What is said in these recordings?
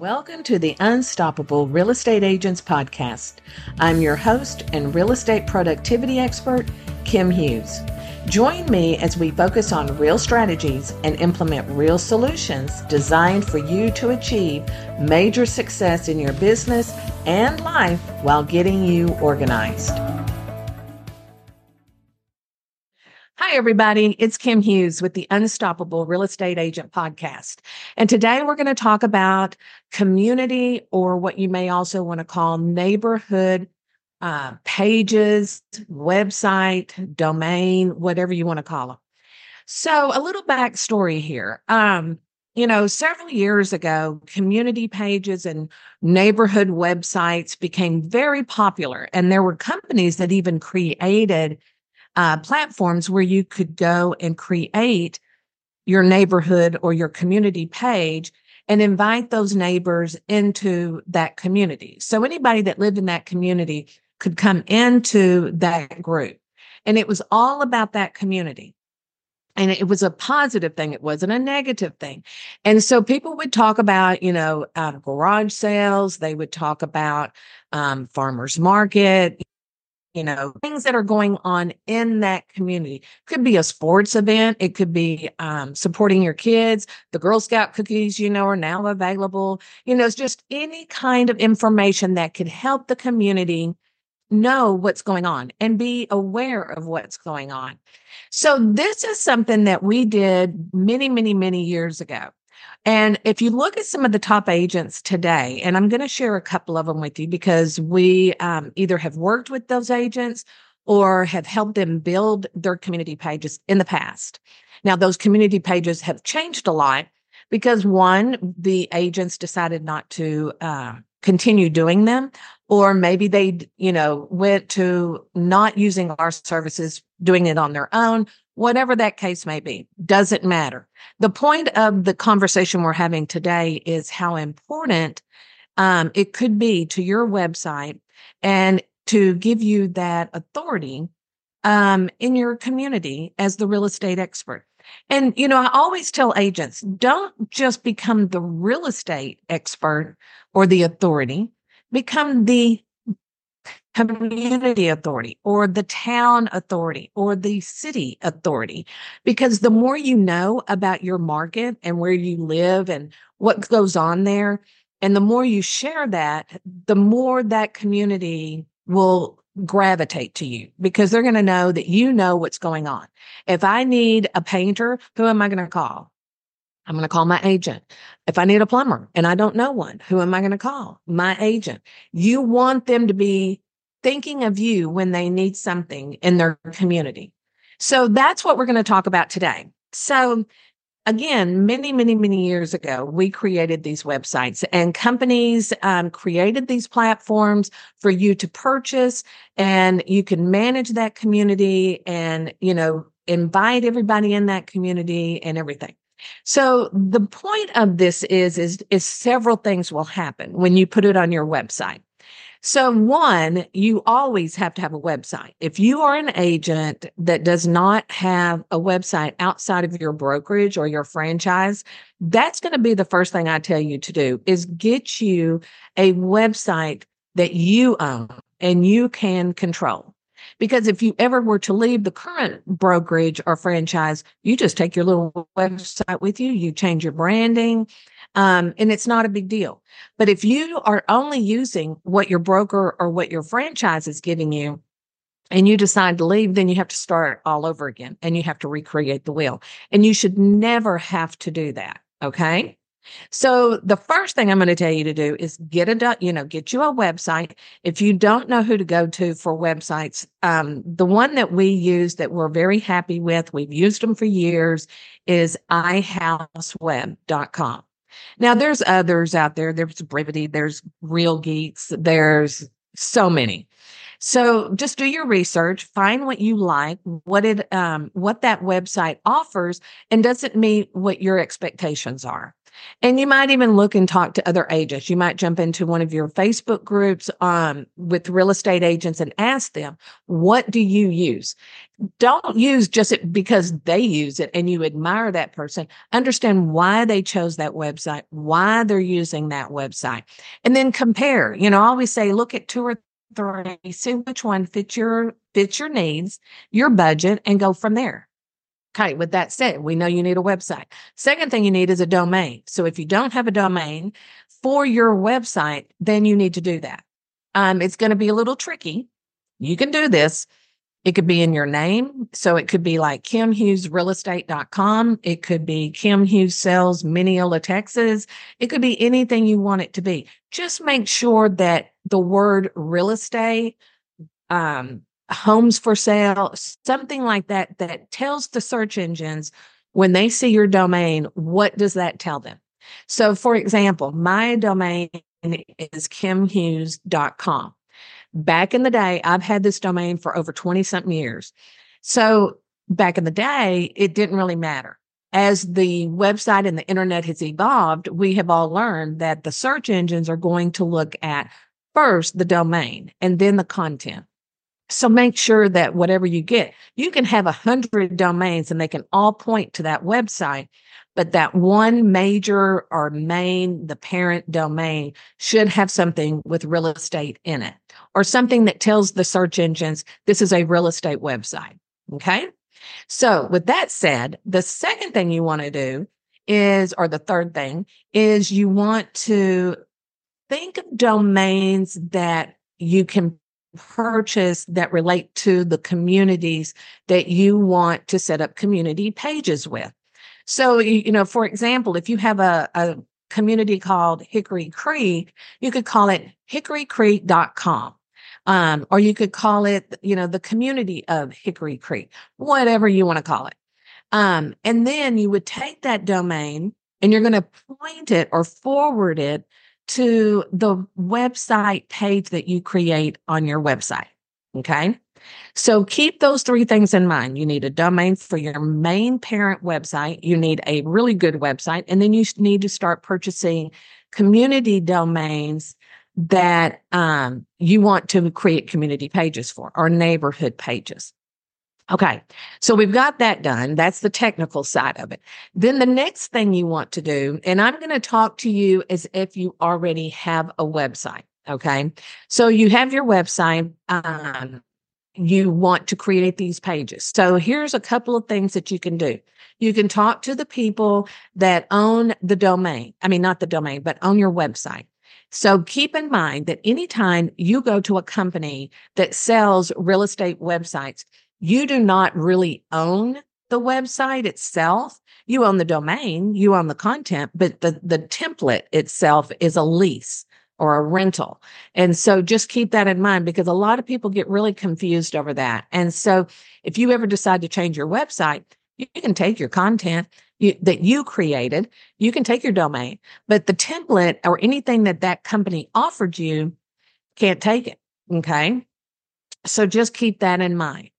Welcome to the Unstoppable Real Estate Agents Podcast. I'm your host and real estate productivity expert, Kim Hughes. Join me as we focus on real strategies and implement real solutions designed for you to achieve major success in your business and life while getting you organized. Everybody. It's Kim Hughes with the Unstoppable Real Estate Agent Podcast. And today we're going to talk about community or what you may also want to call neighborhood uh, pages, website, domain, whatever you want to call them. So, a little backstory here. Um, you know, several years ago, community pages and neighborhood websites became very popular, and there were companies that even created uh, platforms where you could go and create your neighborhood or your community page and invite those neighbors into that community. So anybody that lived in that community could come into that group. And it was all about that community. And it was a positive thing. It wasn't a negative thing. And so people would talk about, you know, uh, garage sales. They would talk about um, farmers market, you know, things that are going on in that community. Could be a sports event. It could be um, supporting your kids. The Girl Scout cookies, you know, are now available. You know, it's just any kind of information that could help the community know what's going on and be aware of what's going on. So this is something that we did many, many, many years ago. And if you look at some of the top agents today, and I'm going to share a couple of them with you because we um, either have worked with those agents or have helped them build their community pages in the past. Now, those community pages have changed a lot because one, the agents decided not to uh, continue doing them, or maybe they, you know, went to not using our services, doing it on their own, whatever that case may be, doesn't matter. The point of the conversation we're having today is how important um, it could be to your website and to give you that authority um, in your community as the real estate expert. And, you know, I always tell agents don't just become the real estate expert or the authority, become the community authority or the town authority or the city authority. Because the more you know about your market and where you live and what goes on there, and the more you share that, the more that community will gravitate to you because they're going to know that you know what's going on. If I need a painter, who am I going to call? I'm going to call my agent. If I need a plumber and I don't know one, who am I going to call? My agent. You want them to be thinking of you when they need something in their community. So that's what we're going to talk about today. So again, many, many, many years ago, we created these websites and companies um, created these platforms for you to purchase and you can manage that community and, you know, invite everybody in that community and everything. So the point of this is, is, is several things will happen when you put it on your website. So, one, you always have to have a website. If you are an agent that does not have a website outside of your brokerage or your franchise, that's going to be the first thing I tell you to do is get you a website that you own and you can control. Because if you ever were to leave the current brokerage or franchise, you just take your little website with you, you change your branding, um, and it's not a big deal. But if you are only using what your broker or what your franchise is giving you, and you decide to leave, then you have to start all over again and you have to recreate the wheel. And you should never have to do that. Okay. So the first thing I'm going to tell you to do is get a, you know, get you a website. If you don't know who to go to for websites, um, the one that we use that we're very happy with, we've used them for years is ihouseweb.com. Now, there's others out there. There's Brivity, there's Real Geeks, there's so many. So just do your research, find what you like, what it um what that website offers and does it meet what your expectations are. And you might even look and talk to other agents. You might jump into one of your Facebook groups um, with real estate agents and ask them, what do you use? Don't use just because they use it and you admire that person. Understand why they chose that website, why they're using that website, and then compare. You know, I always say, look at two or three, see which one fits your fits your needs, your budget, and go from there. Okay, with that said, we know you need a website. Second thing you need is a domain. So if you don't have a domain for your website, then you need to do that. Um, it's going to be a little tricky. You can do this. It could be in your name. So it could be like kimhughesrealestate.com. It could be Kim Hughes Sells Mineola, Texas. It could be anything you want it to be. Just make sure that the word real estate, um, homes for sale, something like that, that tells the search engines when they see your domain, what does that tell them? So, for example, my domain is kimhughes.com. Back in the day, I've had this domain for over 20 something years. So, back in the day, it didn't really matter. As the website and the internet has evolved, we have all learned that the search engines are going to look at first the domain and then the content. So make sure that whatever you get, you can have a hundred domains and they can all point to that website. But that one major or main, the parent domain should have something with real estate in it or something that tells the search engines this is a real estate website. Okay. So with that said, the second thing you want to do is, or the third thing is you want to think of domains that you can purchase that relate to the communities that you want to set up community pages with. So, you know, for example, if you have a, a community called Hickory Creek, you could call it hickorycreek.com. Um, or you could call it, you know, the community of Hickory Creek, whatever you want to call it. Um, and then you would take that domain and you're going to point it or forward it to the website page that you create on your website. Okay. So keep those three things in mind. You need a domain for your main parent website. You need a really good website. And then you need to start purchasing community domains that um, you want to create community pages for or neighborhood pages. Okay. So we've got that done. That's the technical side of it. Then the next thing you want to do, and I'm going to talk to you as if you already have a website. Okay. So you have your website. Um, you want to create these pages. So here's a couple of things that you can do. You can talk to the people that own the domain. I mean, not the domain, but own your website. So keep in mind that anytime you go to a company that sells real estate websites, you do not really own the website itself. You own the domain, you own the content, but the, the template itself is a lease or a rental. And so just keep that in mind because a lot of people get really confused over that. And so if you ever decide to change your website, you can take your content you, that you created, you can take your domain, but the template or anything that that company offered you can't take it. Okay. So just keep that in mind.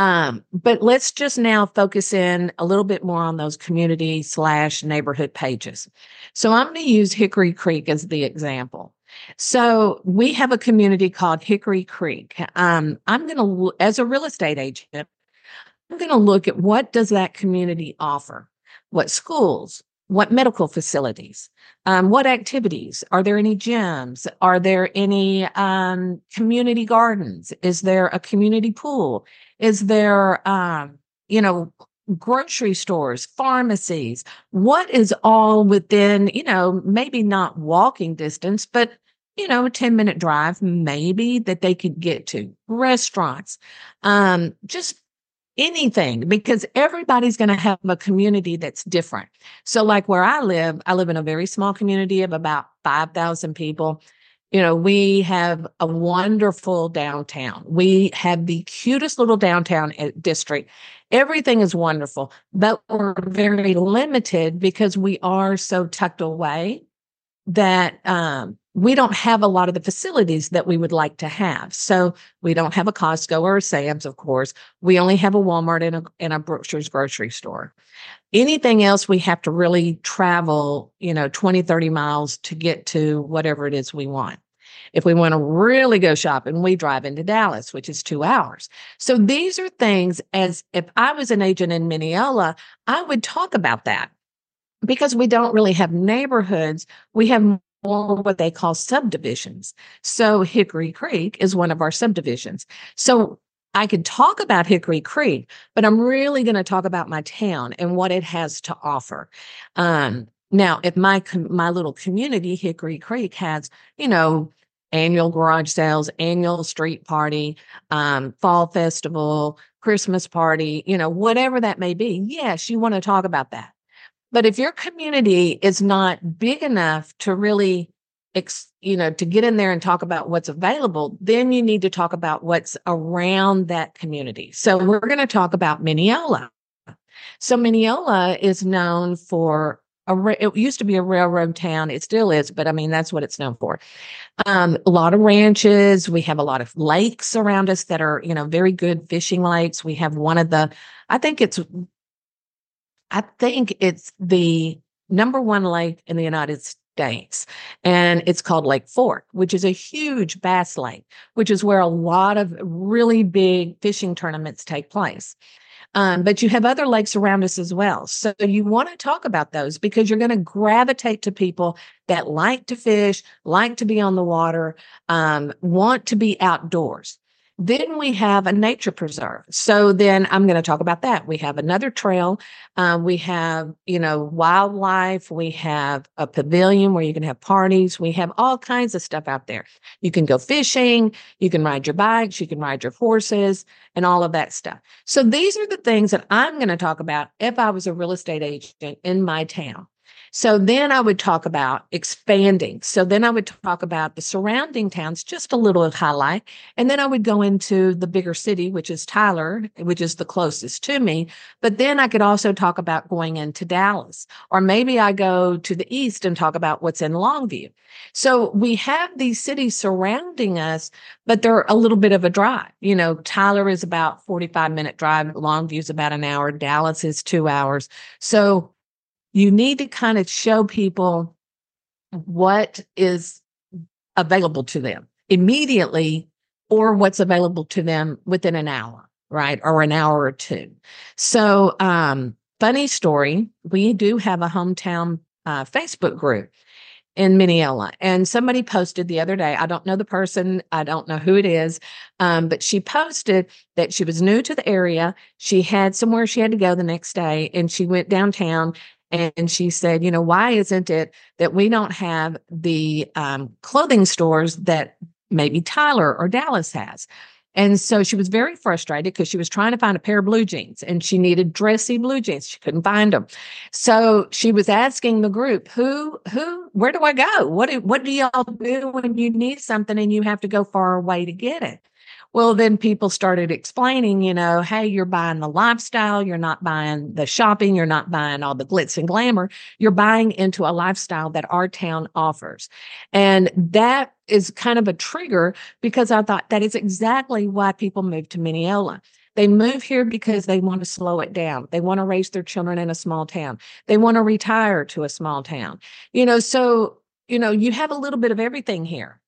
Um, but let's just now focus in a little bit more on those community slash neighborhood pages. So I'm going to use Hickory Creek as the example. So we have a community called Hickory Creek. Um, I'm going to, as a real estate agent, I'm going to look at what does that community offer? What schools? What medical facilities? Um, what activities? Are there any gyms? Are there any um, community gardens? Is there a community pool? Is there, um, you know, grocery stores, pharmacies? What is all within, you know, maybe not walking distance, but you know, a 10 minute drive, maybe that they could get to restaurants, um, just anything because everybody's going to have a community that's different. So, like where I live, I live in a very small community of about 5,000 people. You know, we have a wonderful downtown. We have the cutest little downtown district. Everything is wonderful, but we're very limited because we are so tucked away that um, we don't have a lot of the facilities that we would like to have. So we don't have a Costco or a Sam's, of course. We only have a Walmart and a, and a Brookshire's grocery store. Anything else, we have to really travel, you know, 20, 30 miles to get to whatever it is we want. If we want to really go shopping, we drive into Dallas, which is two hours. So these are things as if I was an agent in Mineola, I would talk about that because we don't really have neighborhoods. We have more what they call subdivisions. So Hickory Creek is one of our subdivisions. So I could talk about Hickory Creek, but I'm really going to talk about my town and what it has to offer. Um, now, if my my little community, Hickory Creek, has you know annual garage sales, annual street party, um, fall festival, Christmas party, you know, whatever that may be. Yes, you want to talk about that. But if your community is not big enough to really, you know, to get in there and talk about what's available, then you need to talk about what's around that community. So we're going to talk about Mineola. So Mineola is known for a, it used to be a railroad town. It still is, but I mean, that's what it's known for. Um, a lot of ranches. We have a lot of lakes around us that are, you know, very good fishing lakes. We have one of the, I think it's, I think it's the number one lake in the United States. And it's called Lake Fork, which is a huge bass lake, which is where a lot of really big fishing tournaments take place. Um, but you have other lakes around us as well. So you want to talk about those because you're going to gravitate to people that like to fish, like to be on the water, um, want to be outdoors. Then we have a nature preserve. So then I'm going to talk about that. We have another trail. Um, we have, you know, wildlife. We have a pavilion where you can have parties. We have all kinds of stuff out there. You can go fishing. You can ride your bikes. You can ride your horses and all of that stuff. So these are the things that I'm going to talk about if I was a real estate agent in my town. So then I would talk about expanding. So then I would talk about the surrounding towns, just a little of highlight. And then I would go into the bigger city, which is Tyler, which is the closest to me. But then I could also talk about going into Dallas, or maybe I go to the east and talk about what's in Longview. So we have these cities surrounding us, but they're a little bit of a drive. You know, Tyler is about 45 minute drive. Longview is about an hour. Dallas is two hours. So you need to kind of show people what is available to them immediately or what's available to them within an hour, right? Or an hour or two. So, um, funny story, we do have a hometown uh, Facebook group in Mineola. And somebody posted the other day, I don't know the person, I don't know who it is, um, but she posted that she was new to the area. She had somewhere she had to go the next day, and she went downtown and she said, you know, why isn't it that we don't have the um, clothing stores that maybe Tyler or Dallas has? And so she was very frustrated because she was trying to find a pair of blue jeans and she needed dressy blue jeans. She couldn't find them. So she was asking the group, who, who, where do I go? What do, what do y'all do when you need something and you have to go far away to get it? Well, then people started explaining, you know, hey, you're buying the lifestyle. You're not buying the shopping. You're not buying all the glitz and glamour. You're buying into a lifestyle that our town offers. And that is kind of a trigger because I thought that is exactly why people move to Mineola. They move here because they want to slow it down. They want to raise their children in a small town. They want to retire to a small town. You know, so, you know, you have a little bit of everything here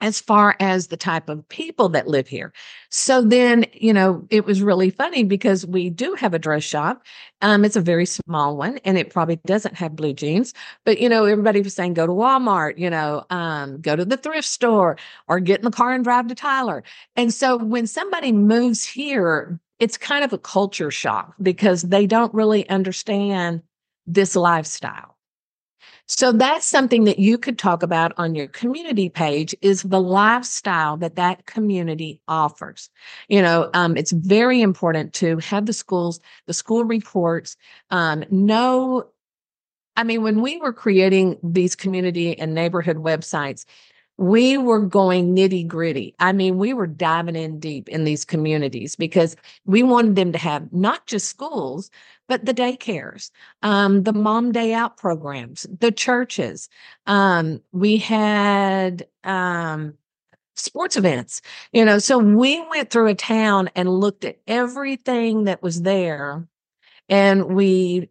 as far as the type of people that live here. So then, you know, it was really funny because we do have a dress shop. Um, it's a very small one and it probably doesn't have blue jeans, but you know, everybody was saying go to Walmart, you know, um, go to the thrift store or get in the car and drive to Tyler. And so when somebody moves here, it's kind of a culture shock because they don't really understand this lifestyle. So that's something that you could talk about on your community page is the lifestyle that that community offers. You know, um, it's very important to have the schools, the school reports, um, know. I mean, when we were creating these community and neighborhood websites, we were going nitty gritty. I mean, we were diving in deep in these communities because we wanted them to have not just schools, but the daycares, um, the mom day out programs, the churches. Um, we had um, sports events, you know. So we went through a town and looked at everything that was there, and we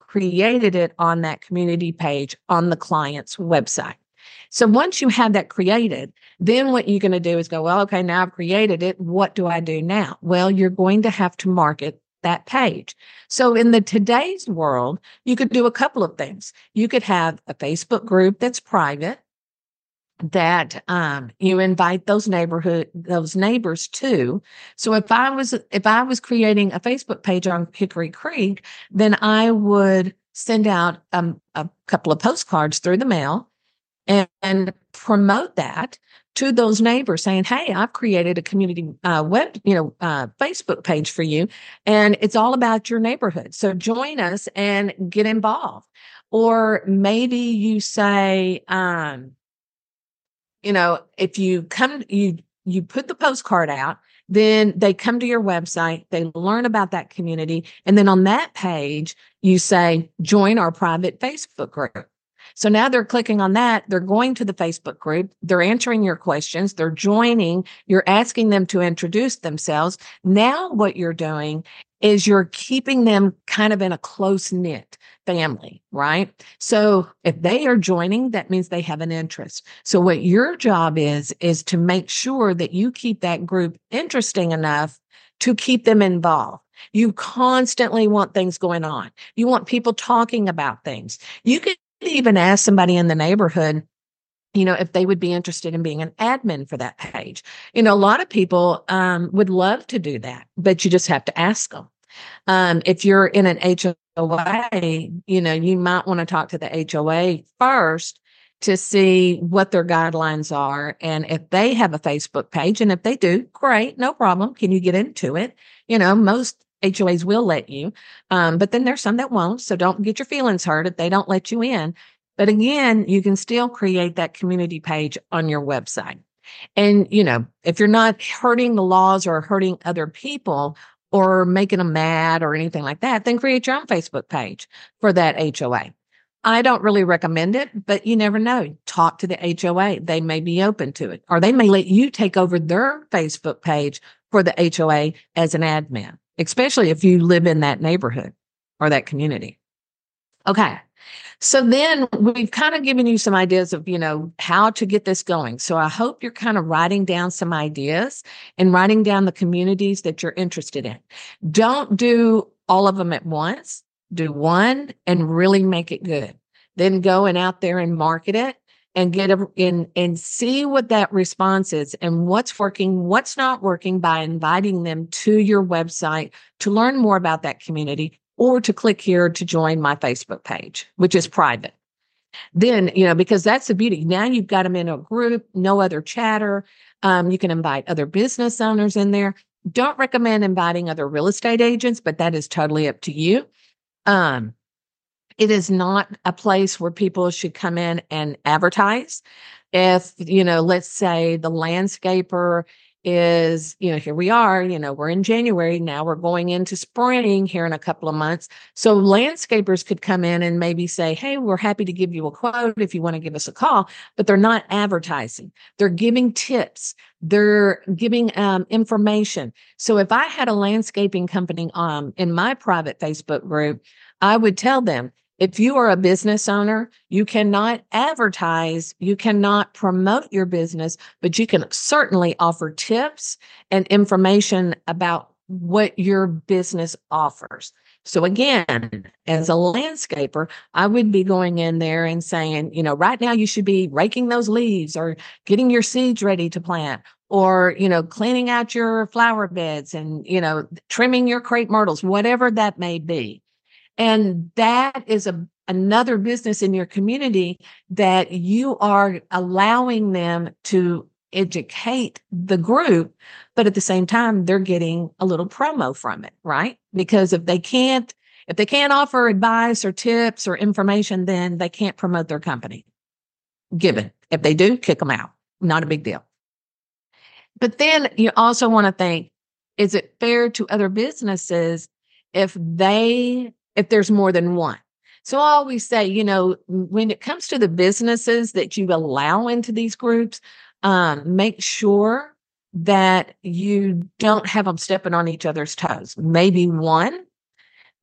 created it on that community page on the client's website. So once you have that created, then what you're going to do is go, well, okay, now I've created it. What do I do now? Well, you're going to have to market that page. So in the today's world, you could do a couple of things. You could have a Facebook group that's private that um, you invite those neighborhood those neighbors to so if i was if i was creating a facebook page on hickory creek then i would send out um, a couple of postcards through the mail and, and promote that to those neighbors saying, Hey, I've created a community uh, web, you know, uh, Facebook page for you, and it's all about your neighborhood. So join us and get involved. Or maybe you say, um, you know, if you come, you, you put the postcard out, then they come to your website, they learn about that community. And then on that page, you say, join our private Facebook group. So now they're clicking on that. They're going to the Facebook group. They're answering your questions. They're joining. You're asking them to introduce themselves. Now what you're doing is you're keeping them kind of in a close knit family, right? So if they are joining, that means they have an interest. So what your job is, is to make sure that you keep that group interesting enough to keep them involved. You constantly want things going on. You want people talking about things. You can even ask somebody in the neighborhood, you know, if they would be interested in being an admin for that page. You know, a lot of people um, would love to do that, but you just have to ask them. Um, if you're in an HOA, you know, you might want to talk to the HOA first to see what their guidelines are. And if they have a Facebook page, and if they do, great, no problem. Can you get into it? You know, most HOAs will let you. Um, but then there's some that won't. So don't get your feelings hurt if they don't let you in. But again, you can still create that community page on your website. And, you know, if you're not hurting the laws or hurting other people or making them mad or anything like that, then create your own Facebook page for that HOA. I don't really recommend it, but you never know. Talk to the HOA. They may be open to it, or they may let you take over their Facebook page for the HOA as an admin especially if you live in that neighborhood or that community. Okay. So then we've kind of given you some ideas of, you know, how to get this going. So I hope you're kind of writing down some ideas and writing down the communities that you're interested in. Don't do all of them at once. Do one and really make it good. Then go and out there and market it and get in and see what that response is and what's working, what's not working by inviting them to your website to learn more about that community or to click here to join my Facebook page, which is private. Then, you know, because that's the beauty. Now you've got them in a group, no other chatter. Um, you can invite other business owners in there. Don't recommend inviting other real estate agents, but that is totally up to you. Um, it is not a place where people should come in and advertise. If, you know, let's say the landscaper is, you know, here we are, you know, we're in January now, we're going into spring here in a couple of months. So landscapers could come in and maybe say, Hey, we're happy to give you a quote if you want to give us a call, but they're not advertising. They're giving tips. They're giving um, information. So if I had a landscaping company um, in my private Facebook group, I would tell them, if you are a business owner, you cannot advertise, you cannot promote your business, but you can certainly offer tips and information about what your business offers. So again, as a landscaper, I would be going in there and saying, you know, right now you should be raking those leaves or getting your seeds ready to plant or, you know, cleaning out your flower beds and, you know, trimming your crepe myrtles, whatever that may be. And that is a, another business in your community that you are allowing them to educate the group, but at the same time, they're getting a little promo from it, right? Because if they can't, if they can't offer advice or tips or information, then they can't promote their company. Given if they do, kick them out. Not a big deal. But then you also want to think is it fair to other businesses if they, if there's more than one? So I always say, you know, when it comes to the businesses that you allow into these groups, um, make sure that you don't have them stepping on each other's toes. Maybe one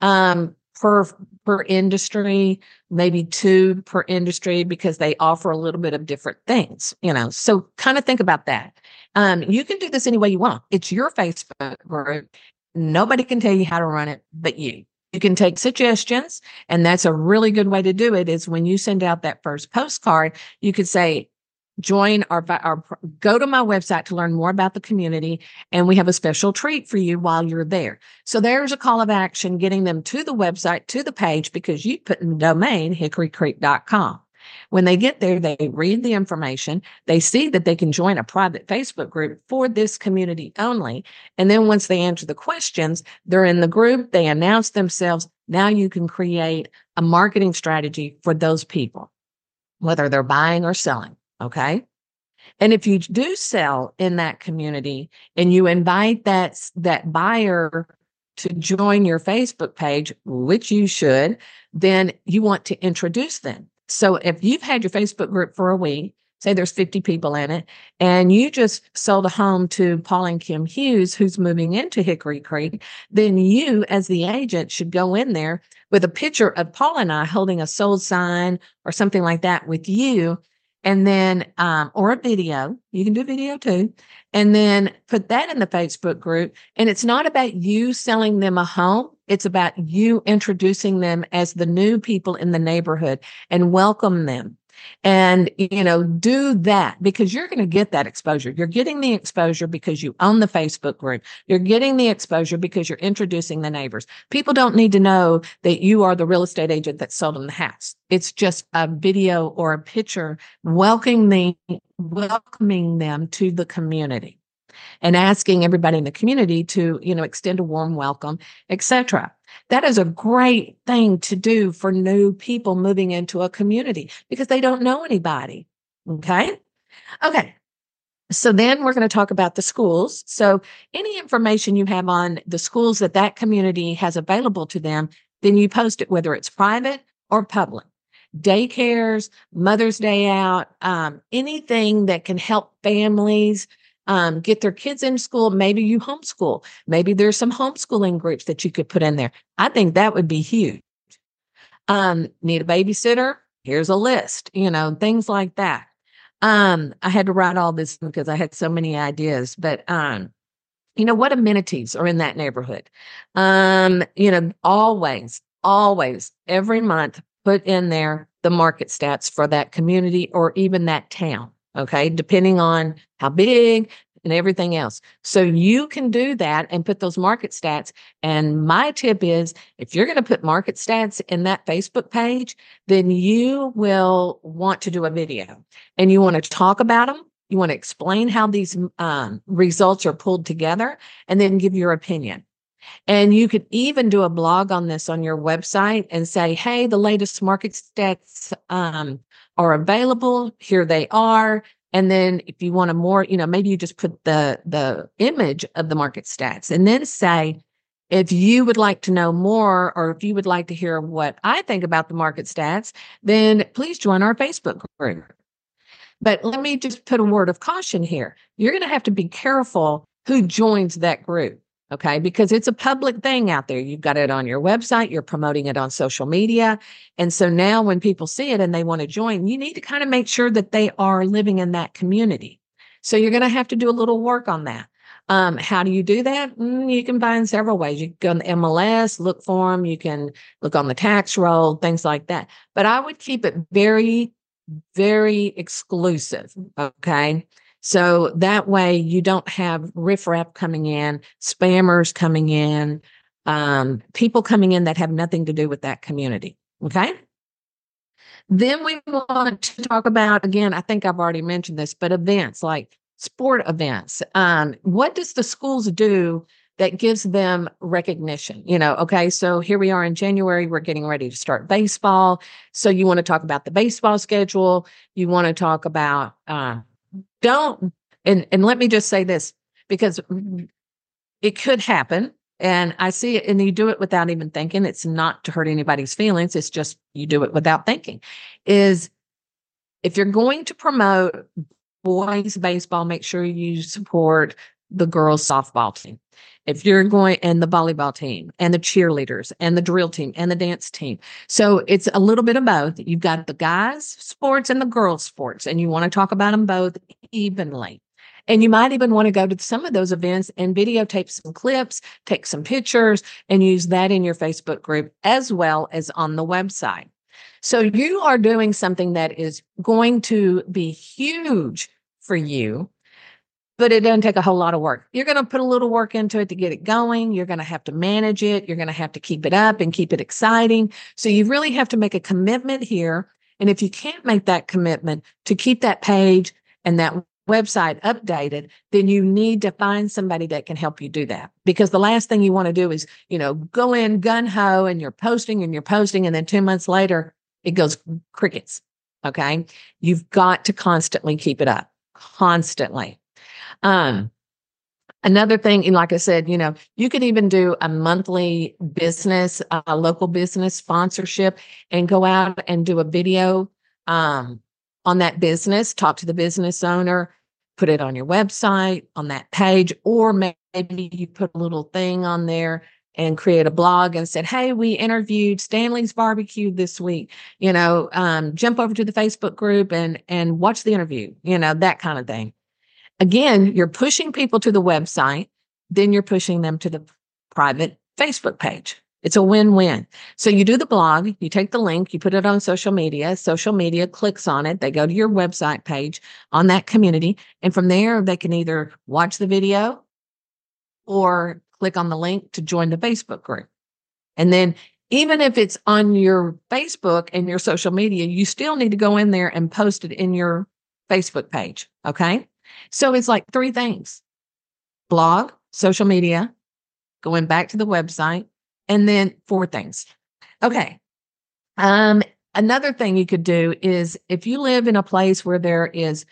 um, per per industry, maybe two per industry because they offer a little bit of different things. You know, so kind of think about that. Um, you can do this any way you want. It's your Facebook group. Nobody can tell you how to run it but you. You can take suggestions, and that's a really good way to do it. Is when you send out that first postcard, you could say, join our, our go to my website to learn more about the community and we have a special treat for you while you're there so there's a call of action getting them to the website to the page because you put in the domain hickorycreek.com when they get there they read the information they see that they can join a private facebook group for this community only and then once they answer the questions they're in the group they announce themselves now you can create a marketing strategy for those people whether they're buying or selling Okay. And if you do sell in that community and you invite that, that buyer to join your Facebook page, which you should, then you want to introduce them. So if you've had your Facebook group for a week, say there's 50 people in it, and you just sold a home to Paul and Kim Hughes, who's moving into Hickory Creek, then you, as the agent, should go in there with a picture of Paul and I holding a sold sign or something like that with you and then um, or a video. You can do video too. And then put that in the facebook group and it's not about you selling them a home it's about you introducing them as the new people in the neighborhood and welcome them. And you know do that because you're going to get that exposure. You're getting the exposure because you own the facebook group. You're getting the exposure because you're introducing the neighbors. People don't need to know that you are the real estate agent that sold them the house. It's just a video or a picture welcoming welcoming them to the community and asking everybody in the community to you know extend a warm welcome etc that is a great thing to do for new people moving into a community because they don't know anybody. Okay. Okay. So then we're going to talk about the schools. So any information you have on the schools that that community has available to them, then you post it, whether it's private or public. Daycares, Mother's Day out, um, anything that can help families um, get their kids in school. Maybe you homeschool. Maybe there's some homeschooling groups that you could put in there. I think that would be huge. Um, need a babysitter? Here's a list, you know, things like that. Um, I had to write all this because I had so many ideas, but um, you know, what amenities are in that neighborhood? Um, you know, always, always, every month, put in there the market stats for that community or even that town okay, depending on how big and everything else. So you can do that and put those market stats. And my tip is if you're going to put market stats in that Facebook page, then you will want to do a video and you want to talk about them. You want to explain how these um, results are pulled together and then give your opinion. And you could even do a blog on this on your website and say, hey, the latest market stats um, are available. Here they are. And then if you want a more, you know, maybe you just put the the image of the market stats and then say, if you would like to know more or if you would like to hear what I think about the market stats, then please join our Facebook group. But let me just put a word of caution here. You're going to have to be careful who joins that group. Okay. Because it's a public thing out there. You've got it on your website, you're promoting it on social media. And so now when people see it and they want to join, you need to kind of make sure that they are living in that community. So you're going to have to do a little work on that. Um, how do you do that? Mm, you can find several ways. You can go on the MLS, look for them. You can look on the tax roll, things like that. But I would keep it very, very exclusive. Okay. So that way you don't have riffraff coming in, spammers coming in, um, people coming in that have nothing to do with that community. Okay. Then we want to talk about, again, I think I've already mentioned this, but events like sport events. Um, what does the schools do that gives them recognition. You know, okay, so here we are in January, we're getting ready to start baseball. So you want to talk about the baseball schedule, you want to talk about uh, don't and and let me just say this because it could happen and I see it, and you do it without even thinking. It's not to hurt anybody's feelings. It's just you do it without thinking. Is if you're going to promote boys baseball, make sure you support the girls softball team. If you're going and the volleyball team and the cheerleaders and the drill team and the dance team. So it's a little bit of both. You've got the guys sports and the girls sports, and you want to talk about them both evenly. And you might even want to go to some of those events and videotape some clips, take some pictures, and use that in your Facebook group as well as on the website. So you are doing something that is going to be huge for you, but it doesn't take a whole lot of work. You're going to put a little work into it to get it going. You're going to have to manage it. You're going to have to keep it up and keep it exciting. So you really have to make a commitment here. And if you can't make that commitment to keep that page and that website updated, then you need to find somebody that can help you do that. Because the last thing you want to do is, you know, go in gun ho and you're posting and you're posting. And then two months later, it goes crickets. Okay. You've got to constantly keep it up, constantly. Um, Another thing, like I said, you know, you could even do a monthly business, a local business sponsorship and go out and do a video um, on that business, talk to the business owner, put it on your website, on that page, or maybe you put a little thing on there and create a blog and said, Hey, we interviewed Stanley's barbecue this week. You know, um, jump over to the Facebook group and and watch the interview, you know, that kind of thing. Again, you're pushing people to the website, then you're pushing them to the private Facebook page. It's a win-win. So you do the blog, you take the link, you put it on social media, social media clicks on it, they go to your website page on that community. And from there, they can either watch the video or click on the link to join the Facebook group. And then even if it's on your Facebook and your social media, you still need to go in there and post it in your Facebook page. Okay. So it's like three things blog, social media, going back to the website, and then four things. Okay. Um, another thing you could do is if you live in a place where there is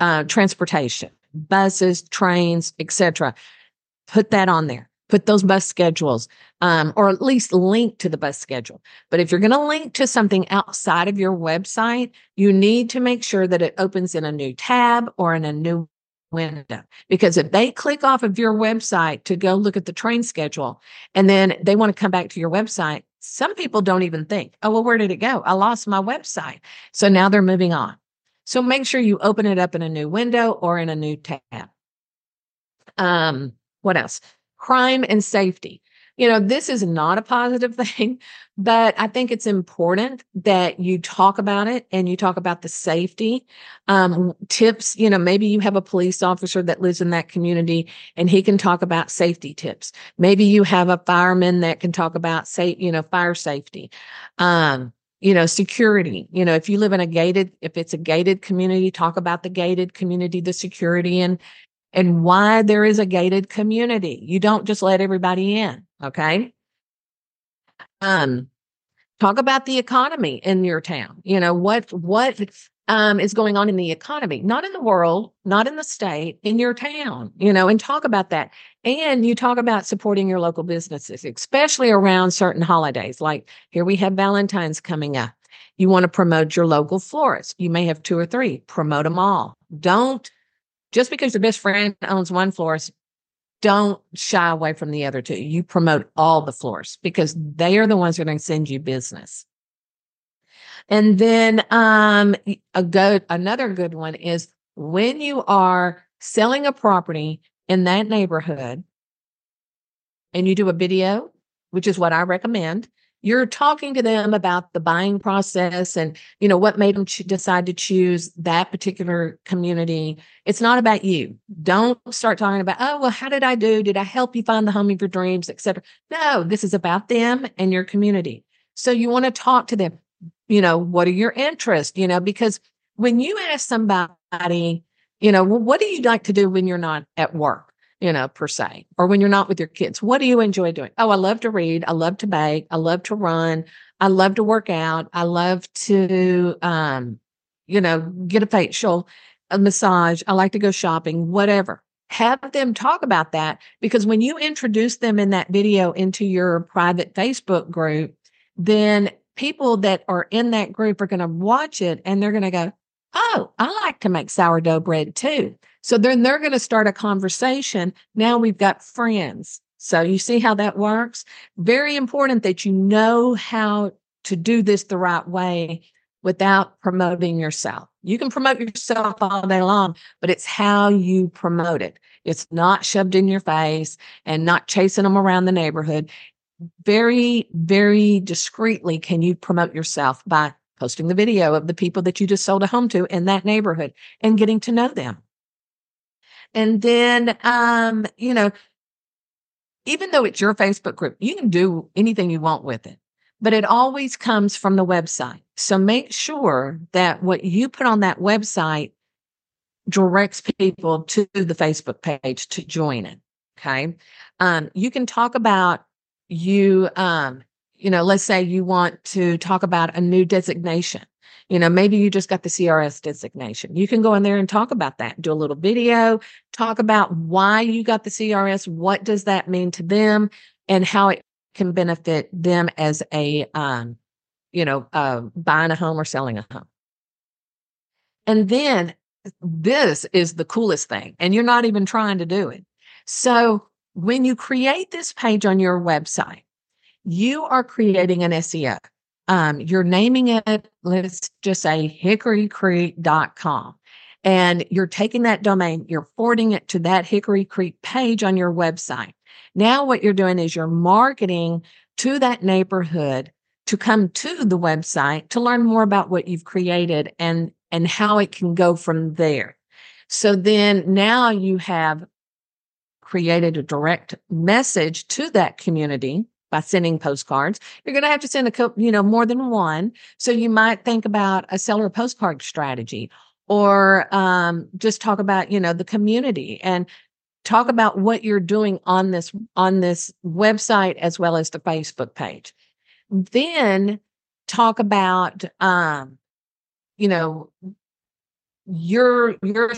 uh, transportation, buses, trains, etc., put that on there. Put those bus schedules, um, or at least link to the bus schedule. But if you're going to link to something outside of your website, you need to make sure that it opens in a new tab or in a new window. Because if they click off of your website to go look at the train schedule and then they want to come back to your website, some people don't even think, oh, well, where did it go? I lost my website. So now they're moving on. So make sure you open it up in a new window or in a new tab. Um, what else? Crime and safety you know, this is not a positive thing, but I think it's important that you talk about it and you talk about the safety um, tips. You know, maybe you have a police officer that lives in that community and he can talk about safety tips. Maybe you have a fireman that can talk about, say, you know, fire safety. Um, you know security you know if you live in a gated if it's a gated community talk about the gated community the security and and why there is a gated community you don't just let everybody in Okay. Um, talk about the economy in your town. You know, what, what, um, is going on in the economy, not in the world, not in the state, in your town, you know, and talk about that. And you talk about supporting your local businesses, especially around certain holidays. Like here we have Valentine's coming up. You want to promote your local florist. You may have two or three, promote them all. Don't just because your best friend owns one florist, don't shy away from the other two. You promote all the floors because they are the ones that are going to send you business. And then um, a good another good one is when you are selling a property in that neighborhood and you do a video, which is what I recommend, you're talking to them about the buying process and you know what made them decide to choose that particular community. It's not about you. Don't start talking about oh well how did i do? Did i help you find the home of your dreams? etc no this is about them and your community. So you want to talk to them. You know what are your interests? You know because when you ask somebody you know well, what do you like to do when you're not at work you know, per se, or when you're not with your kids. What do you enjoy doing? Oh, I love to read. I love to bake. I love to run. I love to work out. I love to, um, you know, get a facial. a massage. I like to go shopping, whatever. Have them talk about that because when you introduce them in that video into your private Facebook group, then people that are in that group are going to watch it and they're going to go, Oh, I like to make sourdough bread too. So then they're going to start a conversation. Now we've got friends. So you see how that works? Very important that you know how to do this the right way without promoting yourself. You can promote yourself all day long, but it's how you promote it. It's not shoved in your face and not chasing them around the neighborhood. Very, very discreetly can you promote yourself by posting the video of the people that you just sold a home to in that neighborhood and getting to know them. And then, um, you know, even though it's your Facebook group, you can do anything you want with it, but it always comes from the website. So make sure that what you put on that website directs people to the Facebook page to join it. Okay. Um, you can talk about you, um, you know, let's say you want to talk about a new designation. You know, maybe you just got the CRS designation. You can go in there and talk about that, do a little video, talk about why you got the CRS, what does that mean to them, and how it can benefit them as a, um, you know, uh, buying a home or selling a home. And then this is the coolest thing, and you're not even trying to do it. So when you create this page on your website, you are creating an SEO. Um, you're naming it, let's just say hickorycreek.com. And you're taking that domain, you're forwarding it to that Hickory Creek page on your website. Now, what you're doing is you're marketing to that neighborhood to come to the website to learn more about what you've created and, and how it can go from there. So then now you have created a direct message to that community by sending postcards. You're going to have to send a couple, you know, more than one. So you might think about a seller postcard strategy or um, just talk about, you know, the community and talk about what you're doing on this on this website as well as the Facebook page. Then talk about um, you know, your your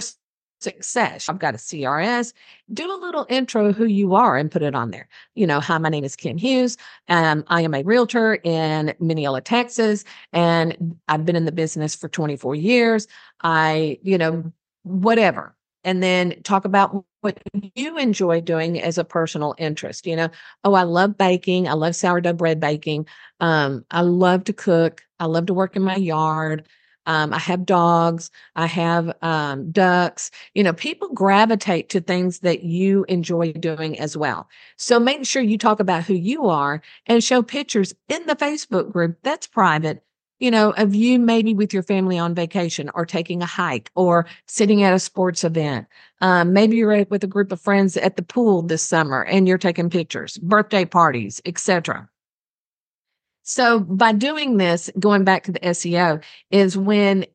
success. I've got a CRS. Do a little intro who you are and put it on there. You know, hi, my name is Kim Hughes. and I am a realtor in Mineola, Texas, and I've been in the business for 24 years. I, you know, whatever. And then talk about what you enjoy doing as a personal interest. You know, oh, I love baking. I love sourdough bread baking. Um, I love to cook. I love to work in my yard. Um, I have dogs. I have um, ducks. You know, people gravitate to things that you enjoy doing as well. So make sure you talk about who you are and show pictures in the Facebook group that's private. You know, of you maybe with your family on vacation or taking a hike or sitting at a sports event. Um, maybe you're with a group of friends at the pool this summer and you're taking pictures, birthday parties, etc. So by doing this, going back to the SEO is when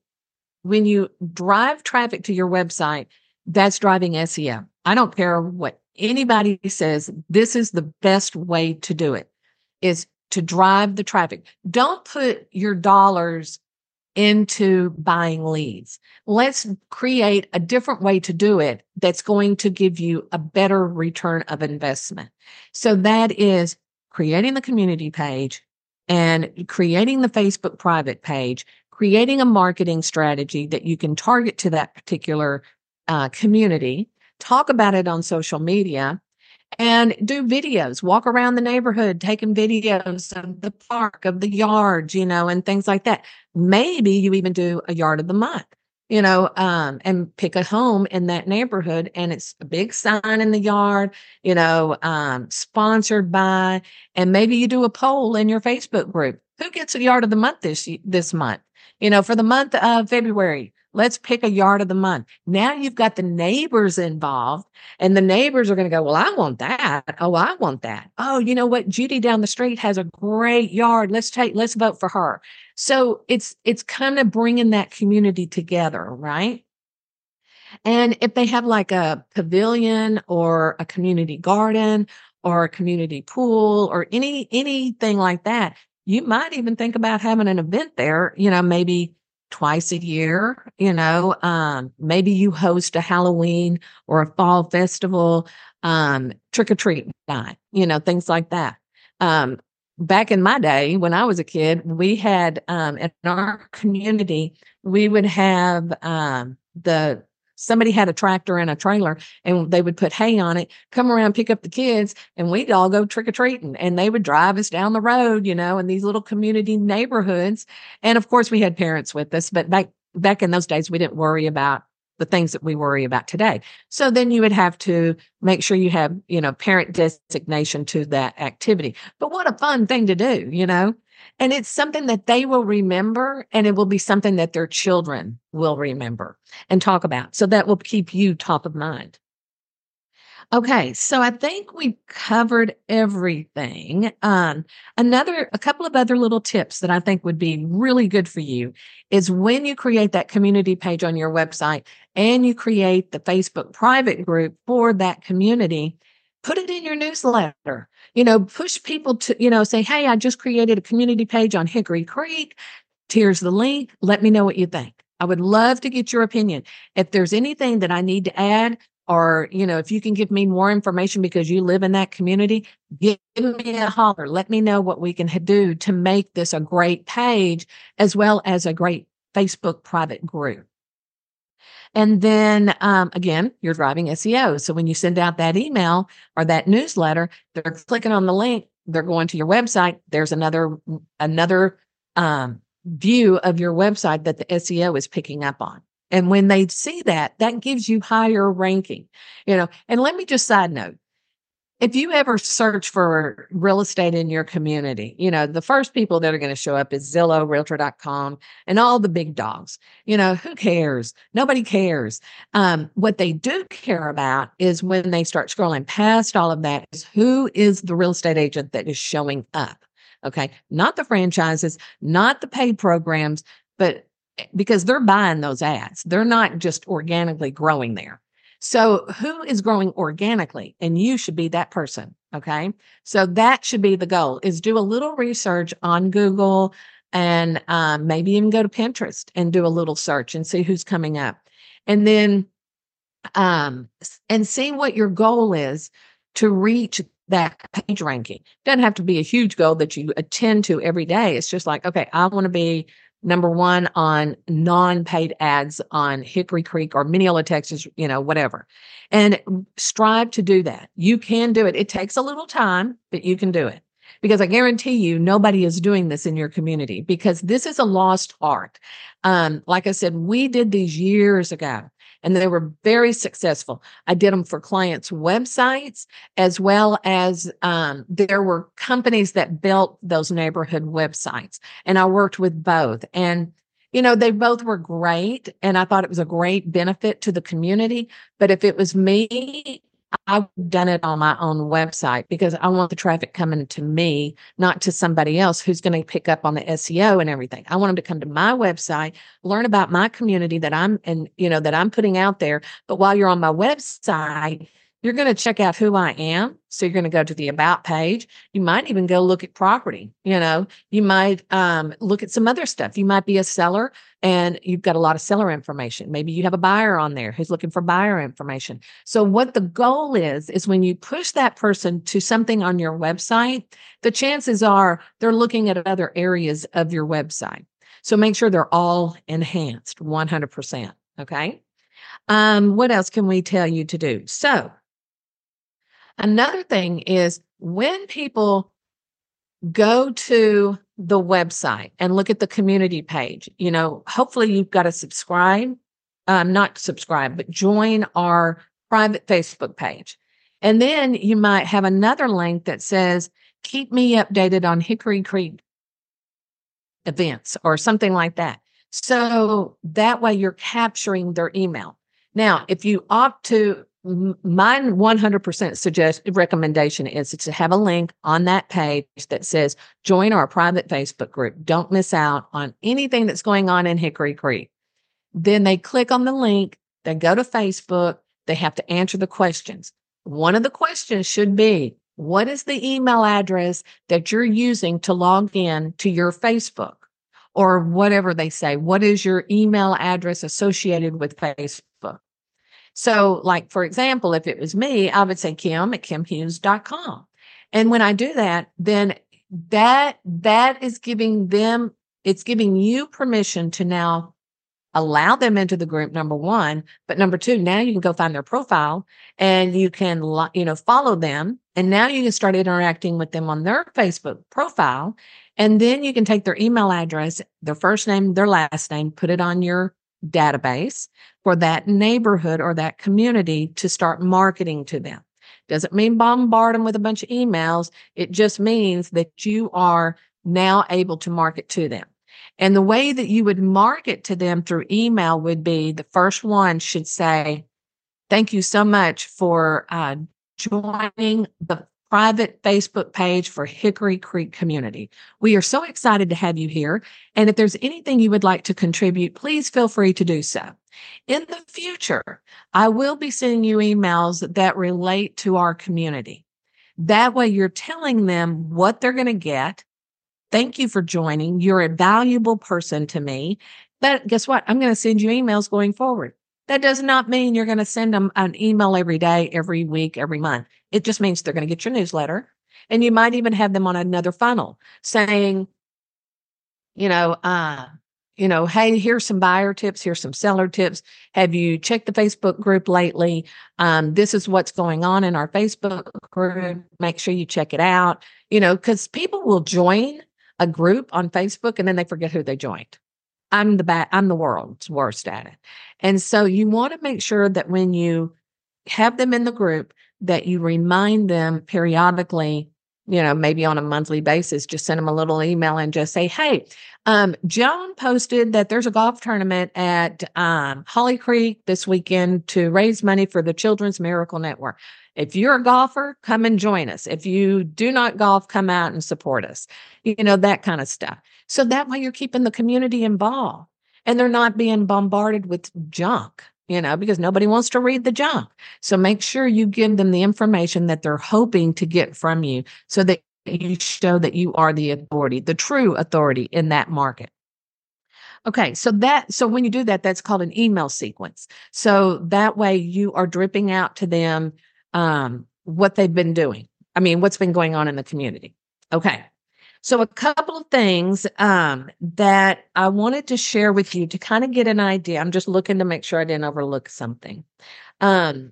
when you drive traffic to your website, that's driving SEO. I don't care what anybody says. This is the best way to do it is to drive the traffic. Don't put your dollars into buying leads. Let's create a different way to do it that's going to give you a better return of investment. So that is creating the community page, and creating the Facebook private page, creating a marketing strategy that you can target to that particular uh, community, talk about it on social media, and do videos, walk around the neighborhood, taking videos of the park, of the yards, you know, and things like that. Maybe you even do a yard of the month you know, um, and pick a home in that neighborhood. And it's a big sign in the yard, you know, um, sponsored by, and maybe you do a poll in your Facebook group. Who gets a yard of the month this, this month? You know, for the month of February, let's pick a yard of the month. Now you've got the neighbors involved and the neighbors are going to go, well, I want that. Oh, I want that. Oh, you know what? Judy down the street has a great yard. Let's take, let's vote for her. So it's, it's kind of bringing that community together, right? And if they have like a pavilion or a community garden or a community pool or any, anything like that, you might even think about having an event there, you know, maybe twice a year. You know, um, maybe you host a Halloween or a fall festival, um, trick or treat night, you know, things like that. Um, back in my day when I was a kid, we had um, in our community, we would have um, the somebody had a tractor and a trailer and they would put hay on it, come around, pick up the kids, and we'd all go trick or treating. And they would drive us down the road, you know, in these little community neighborhoods. And of course, we had parents with us, but back back in those days, we didn't worry about the things that we worry about today. So then you would have to make sure you have, you know, parent designation to that activity. But what a fun thing to do, you know? And it's something that they will remember and it will be something that their children will remember and talk about. So that will keep you top of mind. Okay, so I think we've covered everything. Um, another, a couple of other little tips that I think would be really good for you is when you create that community page on your website and you create the Facebook private group for that community, put it in your newsletter. You know, push people to, you know, say, hey, I just created a community page on Hickory Creek. Here's the link. Let me know what you think. I would love to get your opinion. If there's anything that I need to add, or you know if you can give me more information because you live in that community give me a holler. Let me know what we can do to make this a great page as well as a great facebook private group. And then um, again you're driving seo so when you send out that email or that newsletter they're clicking on the link they're going to your website. There's another another um, view of your website that the seo is picking up on and when they see that, that gives you higher ranking, you know. And let me just side note if you ever search for real estate in your community, you know, the first people that are going to show up is Zillow, Realtor.com, and all the big dogs. You know, who cares? Nobody cares. Um, what they do care about is when they start scrolling past all of that, is who is the real estate agent that is showing up. Okay. Not the franchises, not the paid programs, but because they're buying those ads. They're not just organically growing there. So who is growing organically? And you should be that person. Okay. So that should be the goal is do a little research on Google and um, maybe even go to Pinterest and do a little search and see who's coming up. And then um, and see what your goal is to reach that page ranking. Doesn't have to be a huge goal that you attend to every day. It's just like, okay, I want to be number one on non-paid ads on Hickory Creek or Mineola, Texas, you know, whatever. And strive to do that. You can do it. It takes a little time, but you can do it. Because I guarantee you, nobody is doing this in your community because this is a lost art. Um, like I said, we did these years ago and they were very successful. I did them for clients' websites as well as um, there were companies that built those neighborhood websites, and I worked with both. And you know, they both were great, and I thought it was a great benefit to the community. But if it was me, I've done it on my own website because I want the traffic coming to me, not to somebody else who's going to pick up on the SEO and everything. I want them to come to my website, learn about my community that I'm and you know that I'm putting out there. But while you're on my website, you're going to check out who I am. So you're going to go to the about page. You might even go look at property. You know, you might um, look at some other stuff. You might be a seller and you've got a lot of seller information. Maybe you have a buyer on there who's looking for buyer information. So what the goal is, is when you push that person to something on your website, the chances are they're looking at other areas of your website. So make sure they're all enhanced 100%. Okay. Um, what else can we tell you to do? So Another thing is when people go to the website and look at the community page, you know, hopefully you've got to subscribe, um, not subscribe, but join our private Facebook page. And then you might have another link that says, keep me updated on Hickory Creek events or something like that. So that way you're capturing their email. Now, if you opt to my 100% suggest recommendation is to have a link on that page that says join our private facebook group don't miss out on anything that's going on in hickory creek then they click on the link they go to facebook they have to answer the questions one of the questions should be what is the email address that you're using to log in to your facebook or whatever they say. What is your email address associated with Facebook? So, like, for example, if it was me, I would say Kim at kimhughes.com. And when I do that, then that that is giving them it's giving you permission to now allow them into the group number one. But number two now you can go find their profile and you can you know follow them. And now you can start interacting with them on their facebook profile. And then you can take their email address their first name their last name put it on your database for that neighborhood or that community to start marketing to them doesn't mean bombard them with a bunch of emails. It just means that you are now able to market to them. And the way that you would market to them through email would be the first one should say, Thank you so much for uh, joining the private Facebook page for Hickory Creek Community. We are so excited to have you here. And if there's anything you would like to contribute, please feel free to do so. In the future, I will be sending you emails that relate to our community. That way, you're telling them what they're going to get. Thank you for joining. You're a valuable person to me. But guess what? I'm going to send you emails going forward. That does not mean you're going to send them an email every day, every week, every month. It just means they're going to get your newsletter. And you might even have them on another funnel saying, you know, uh, you know, hey, here's some buyer tips, here's some seller tips. Have you checked the Facebook group lately? Um, this is what's going on in our Facebook group. Make sure you check it out. You know, because people will join a group on Facebook and then they forget who they joined. I'm the bad, I'm the world's worst at it. And so you want to make sure that when you have them in the group, that you remind them periodically you know, maybe on a monthly basis, just send them a little email and just say, Hey, um, Joan posted that there's a golf tournament at um, Holly Creek this weekend to raise money for the Children's Miracle Network. If you're a golfer, come and join us. If you do not golf, come out and support us. You know, that kind of stuff. So that way you're keeping the community involved and they're not being bombarded with junk you know, because nobody wants to read the junk. So make sure you give them the information that they're hoping to get from you so that you show that you are the authority, the true authority in that market. Okay, so that so when you do that, that's called an email sequence. So that way you are dripping out to them um, what they've been doing. I mean, what's been going on in the community. Okay. So, a couple of things um, that I wanted to share with you to kind of get an idea. I'm just looking to make sure I didn't overlook something. Um,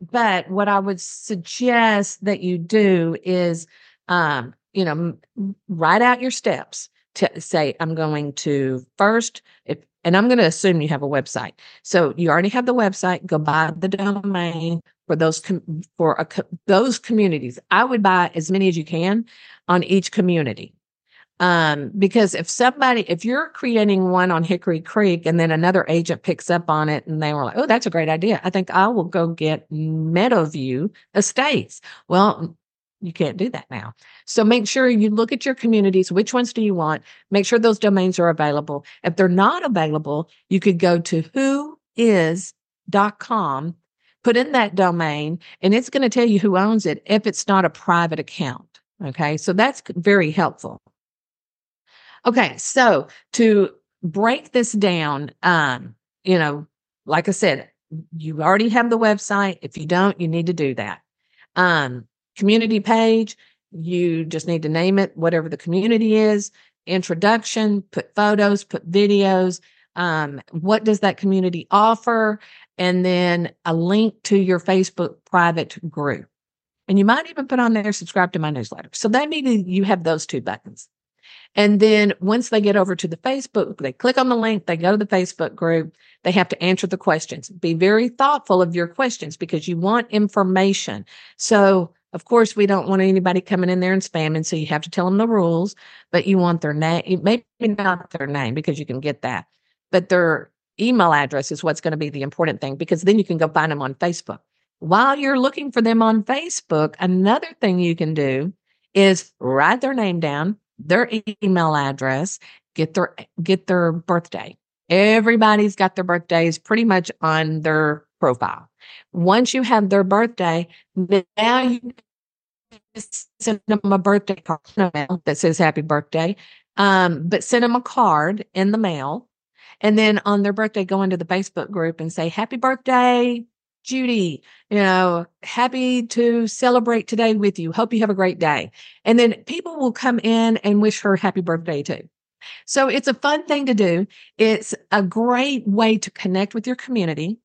but what I would suggest that you do is, um, you know, write out your steps to say, I'm going to first, if, and I'm going to assume you have a website. So you already have the website, go buy the domain, for those com- for a, those communities. I would buy as many as you can on each community. Um, because if somebody, if you're creating one on Hickory Creek and then another agent picks up on it and they were like, oh, that's a great idea. I think I will go get Meadowview Estates. Well, you can't do that now. So make sure you look at your communities. Which ones do you want? Make sure those domains are available. If they're not available, you could go to whois.com put in that domain and it's going to tell you who owns it if it's not a private account. Okay. So that's very helpful. Okay. So to break this down, um, you know, like I said, you already have the website. If you don't, you need to do that. Um, community page, you just need to name it, whatever the community is. Introduction, put photos, put videos. Um, what does that community offer? and then a link to your Facebook private group. And you might even put on there, subscribe to my newsletter. So that means you have those two buttons. And then once they get over to the Facebook, they click on the link, they go to the Facebook group, they have to answer the questions. Be very thoughtful of your questions because you want information. So, of course, we don't want anybody coming in there and spamming. So you have to tell them the rules, but you want their name, maybe not their name because you can get that, but their email address is what's going to be the important thing because then you can go find them on Facebook. While you're looking for them on Facebook, another thing you can do is write their name down, their email address, get their get their birthday. Everybody's got their birthdays pretty much on their profile. Once you have their birthday, now you send them a birthday card that says happy birthday. Um, but send them a card in the mail. And then on their birthday, go into the Facebook group and say, Happy birthday, Judy. You know, happy to celebrate today with you. Hope you have a great day. And then people will come in and wish her happy birthday too. So it's a fun thing to do. It's a great way to connect with your community.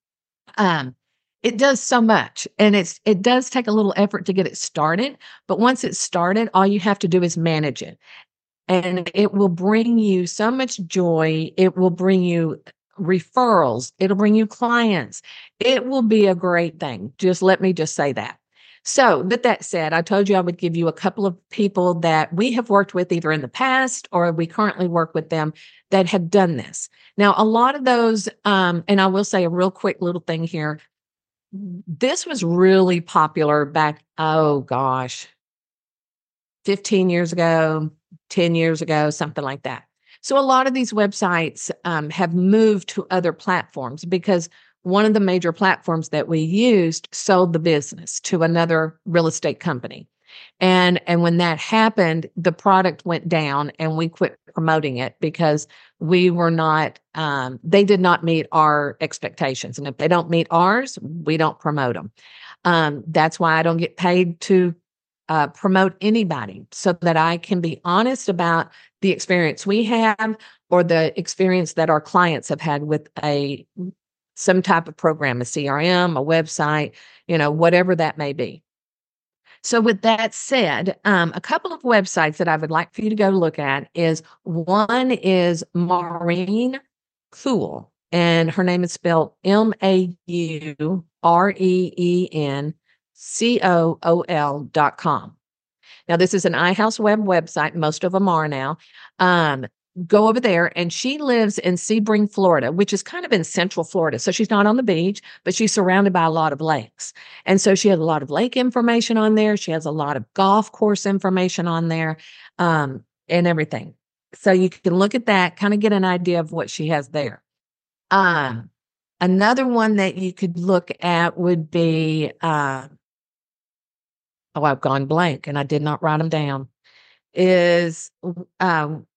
Um, it does so much and it's it does take a little effort to get it started but once it's started all you have to do is manage it. And it will bring you so much joy it will bring you referrals it'll bring you clients. It will be a great thing just let me just say that. So with that said i told you i would give you a couple of people that we have worked with either in the past or we currently work with them that have done this. Now a lot of those um, and i will say a real quick little thing here this was really popular back, oh gosh, 15 years ago, 10 years ago, something like that. So a lot of these websites um, have moved to other platforms because one of the major platforms that we used sold the business to another real estate company. And and when that happened, the product went down and we quit promoting it because we were not um, they did not meet our expectations. And if they don't meet ours, we don't promote them. Um, that's why I don't get paid to uh, promote anybody so that I can be honest about the experience we have or the experience that our clients have had with a some type of program, a CRM, a website, you know, whatever that may be. So, with that said, um, a couple of websites that I would like for you to go look at is one is Maureen Cool, and her name is spelled M A U R E E N C O O L dot com. Now, this is an iHouse web website. Most of them are now. Um, go over there and she lives in Sebring, Florida, which is kind of in central Florida. So she's not on the beach, but she's surrounded by a lot of lakes. And so she has a lot of lake information on there. She has a lot of golf course information on there um, and everything. So you can look at that, kind of get an idea of what she has there. Um, another one that you could look at would be, uh, oh, I've gone blank and I did not write them down, is um,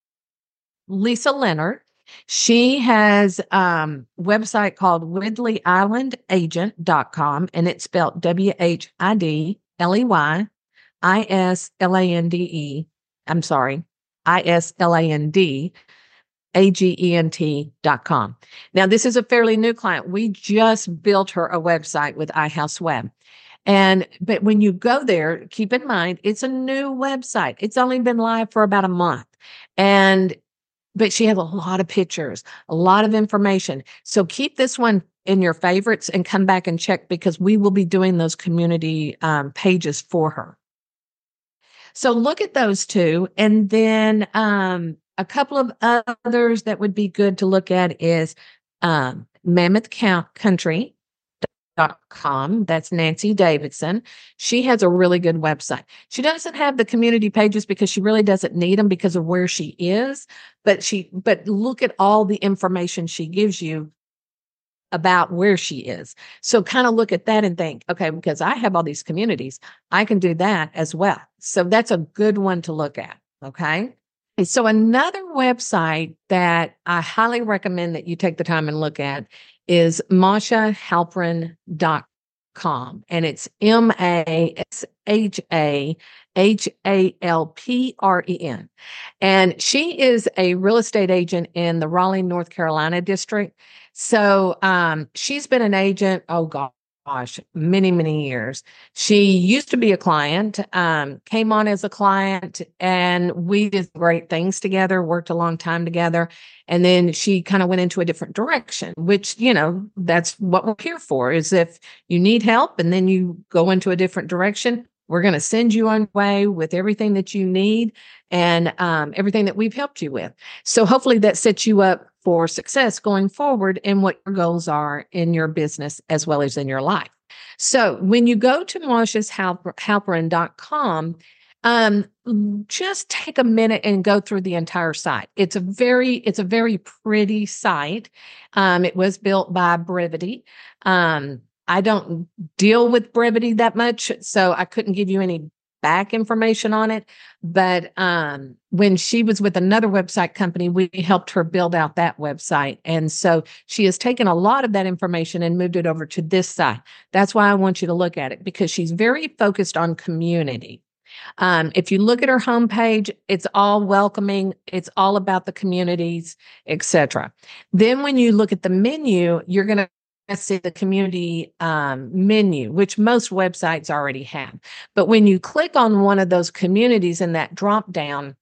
Lisa Leonard. She has um website called WhidleyIslandAgent.com and it's spelled W-H-I-D-L-E-Y-I-S-L-A-N-D-E. I'm sorry, I-S-L-A-N-D A-G-E-N-T dot com. Now, this is a fairly new client. We just built her a website with iHouse Web. And, but when you go there, keep in mind, it's a new website. It's only been live for about a month. And but she has a lot of pictures, a lot of information. So keep this one in your favorites and come back and check because we will be doing those community um, pages for her. So look at those two. And then um, a couple of others that would be good to look at is um, Mammoth Country com. That's Nancy Davidson. She has a really good website. She doesn't have the community pages because she really doesn't need them because of where she is, but she but look at all the information she gives you about where she is. So kind of look at that and think, okay, because I have all these communities, I can do that as well. So that's a good one to look at, okay? So another website that I highly recommend that you take the time and look at is mashahalprin.com and it's M A S H A H A L P R E N. And she is a real estate agent in the Raleigh, North Carolina district. So um, she's been an agent, oh God, gosh, many, many years. She used to be a client, um, came on as a client, and we did great things together, worked a long time together. And then she kind of went into a different direction, which, you know, that's what we're here for is if you need help and then you go into a different direction, we're going to send you on way with everything that you need and um, everything that we've helped you with. So hopefully that sets you up for success going forward and what your goals are in your business as well as in your life. So when you go to marshashalperin.com, um, just take a minute and go through the entire site. It's a very, it's a very pretty site. Um, it was built by Brivity. Um, I don't deal with Brivity that much, so I couldn't give you any back information on it. But um, when she was with another website company, we helped her build out that website. And so she has taken a lot of that information and moved it over to this site. That's why I want you to look at it because she's very focused on community. Um, if you look at her homepage, it's all welcoming. It's all about the communities, etc. Then when you look at the menu, you're going to see the community um, menu, which most websites already have. But when you click on one of those communities in that drop down,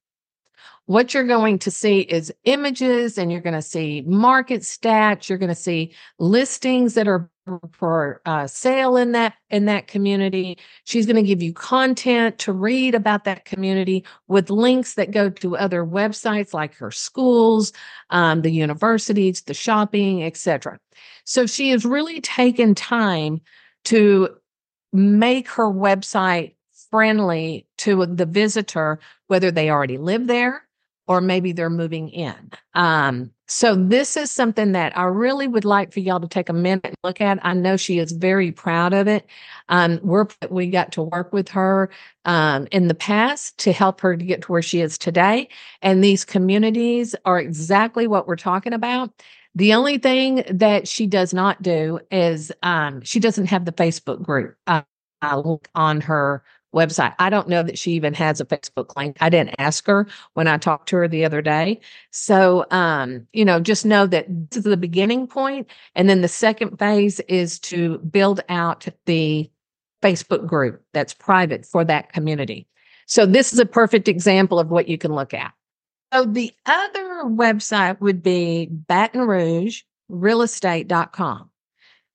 what you're going to see is images and you're going to see market stats you're going to see listings that are for uh, sale in that in that community. She's going to give you content to read about that community with links that go to other websites like her schools um, the universities the shopping etc so she has really taken time to make her website friendly to the visitor whether they already live there or maybe they're moving in. Um, so this is something that I really would like for y'all to take a minute and look at. I know she is very proud of it. Um, we're we got to work with her um, in the past to help her to get to where she is today, and these communities are exactly what we're talking about. The only thing that she does not do is um, she doesn't have the Facebook group uh, on her website. I don't know that she even has a Facebook link. I didn't ask her when I talked to her the other day. So, um, you know, just know that this is the beginning point, And then the second phase is to build out the Facebook group that's private for that community. So, this is a perfect example of what you can look at. So, the other website would be Baton Rouge realestate.com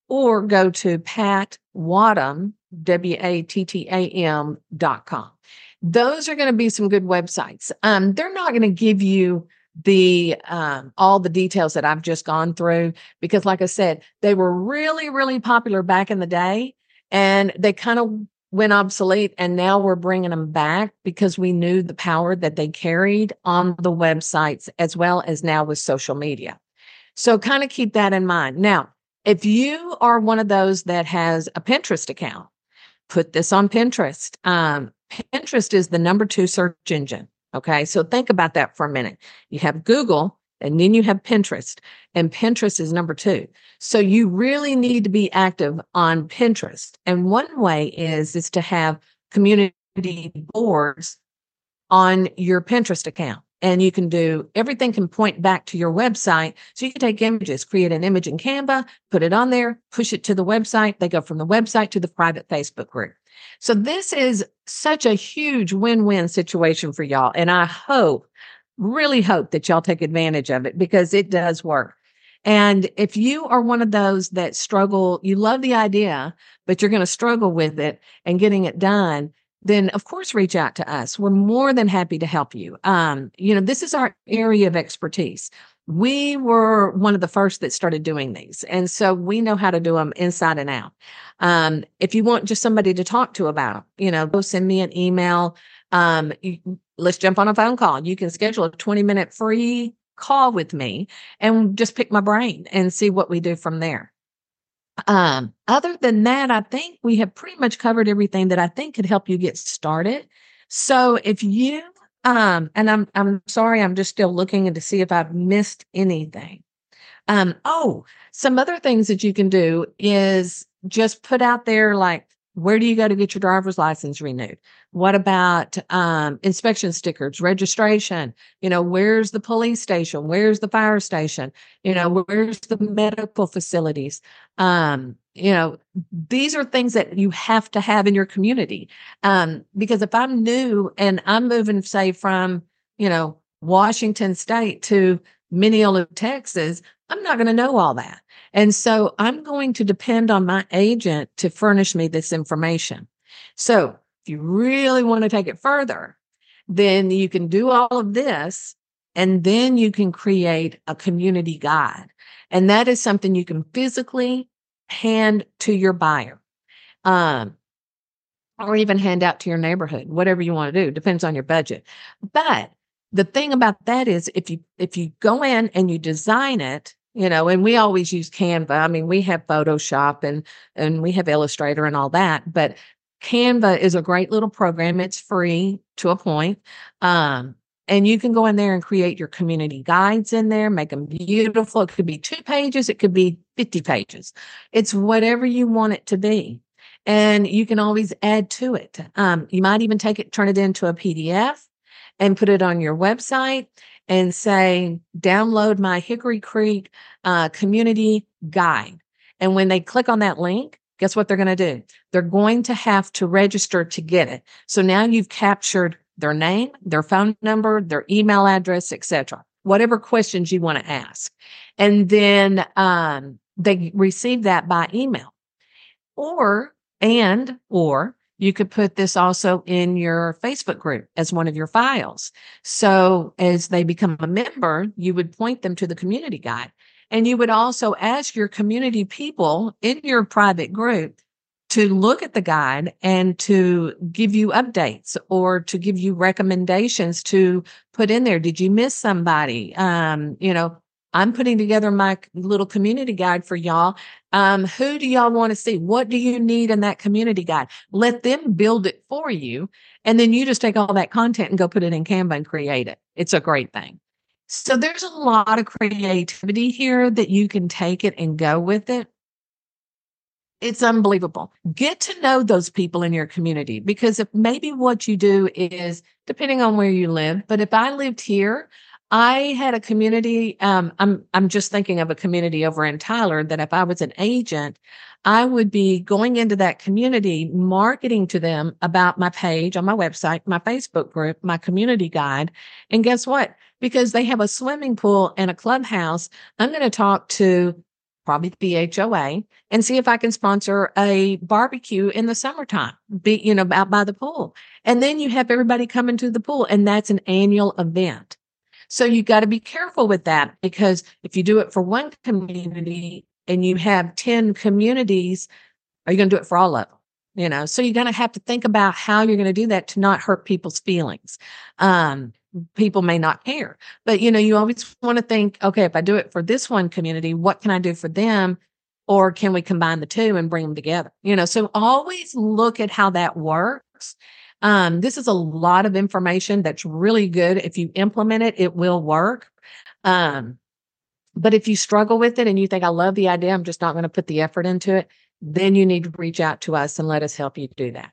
or go to Pat Wattam W A T T A M dot com. Those are going to be some good websites. Um, they're not going to give you the um, all the details that I've just gone through because, like I said, they were really, really popular back in the day, and they kind of went obsolete. And now we're bringing them back because we knew the power that they carried on the websites as well as now with social media. So, kind of keep that in mind. Now, if you are one of those that has a Pinterest account, put this on Pinterest. Um, Pinterest is the number two search engine. Okay. So think about that for a minute. You have Google and then you have Pinterest, and Pinterest is number two. So you really need to be active on Pinterest. And one way is, is to have community boards on your Pinterest account and you can do everything can point back to your website. So you can take images, create an image in Canva, put it on there, push it to the website. They go from the website to the private Facebook group. So this is such a huge win-win situation for y'all. And I hope, really hope that y'all take advantage of it because it does work. And if you are one of those that struggle, you love the idea, but you're going to struggle with it and getting it done, then of course reach out to us. We're more than happy to help you. Um, you know, this is our area of expertise. We were one of the first that started doing these. And so we know how to do them inside and out. Um, if you want just somebody to talk to about, you know, go send me an email. Um, let's jump on a phone call. You can schedule a 20 minute free call with me and just pick my brain and see what we do from there. Um, other than that, I think we have pretty much covered everything that I think could help you get started. So if you um, and I'm I'm sorry, I'm just still looking to see if I've missed anything. Um, oh, some other things that you can do is just put out there like where do you go to get your driver's license renewed? What about um, inspection stickers, registration? You know, where's the police station? Where's the fire station? You know, where's the medical facilities? Um, you know, these are things that you have to have in your community. Um, because if I'm new and I'm moving, say, from, you know, Washington State to Mineola, Texas, I'm not going to know all that. And so I'm going to depend on my agent to furnish me this information. So if you really want to take it further, then you can do all of this and then you can create a community guide. And that is something you can physically hand to your buyer. Um, or even hand out to your neighborhood, whatever you want to do, depends on your budget. But the thing about that is if you if you go in and you design it you know and we always use canva i mean we have photoshop and and we have illustrator and all that but Canva is a great little program. It's free to a point. Um, and you can go in there and create your community guides in there, make them beautiful. It could be two pages, it could be 50 pages. It's whatever you want it to be. And you can always add to it. Um, you might even take it, turn it into a PDF and put it on your website and say, download my Hickory Creek uh, community guide. And when they click on that link, guess what they're going to do? They're going to have to register to get it. So now you've captured their name, their phone number, their email address, etc. Whatever questions you want to ask. And then um, they receive that by email. Or, and, or you could put this also in your Facebook group as one of your files. So as they become a member, you would point them to the community guide. And you would also ask your community people in your private group to look at the guide and to give you updates or to give you recommendations to put in there. Did you miss somebody? Um, you know, I'm putting together my little community guide for y'all. Um, who do y'all want to see? What do you need in that community guide? Let them build it for you. And then you just take all that content and go put it in Canva and create it. It's a great thing. So there's a lot of creativity here that you can take it and go with it. It's unbelievable. Get to know those people in your community because if maybe what you do is depending on where you live, but if I lived here, I had a community. Um, I'm I'm just thinking of a community over in Tyler that if I was an agent, I would be going into that community, marketing to them about my page on my website, my Facebook group, my community guide. And guess what? Because they have a swimming pool and a clubhouse, I'm going to talk to probably the HOA and see if I can sponsor a barbecue in the summertime, be, you know, out by the pool. And then you have everybody coming to the pool and that's an annual event. So you got to be careful with that because if you do it for one community and you have 10 communities, are you going to do it for all of them? You know, so you're going to have to think about how you're going to do that to not hurt people's feelings. Um, people may not care. But you know, you always want to think, okay, if I do it for this one community, what can I do for them? Or can we combine the two and bring them together? You know, so always look at how that works. Um, this is a lot of information that's really good. If you implement it, it will work. Um, but if you struggle with it and you think, I love the idea, I'm just not going to put the effort into it, then you need to reach out to us and let us help you do that.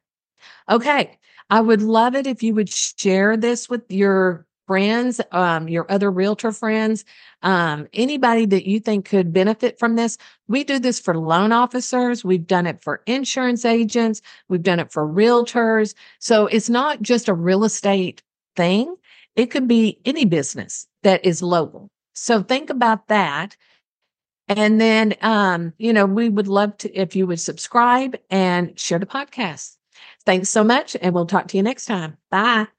Okay. I would love it if you would share this with your friends, um, your other realtor friends, um, anybody that you think could benefit from this. We do this for loan officers. We've done it for insurance agents. We've done it for realtors. So it's not just a real estate thing. It could be any business that is local. So think about that. And then, um, you know, we would love to, if you would subscribe and share the podcast. Thanks so much, and we'll talk to you next time. Bye.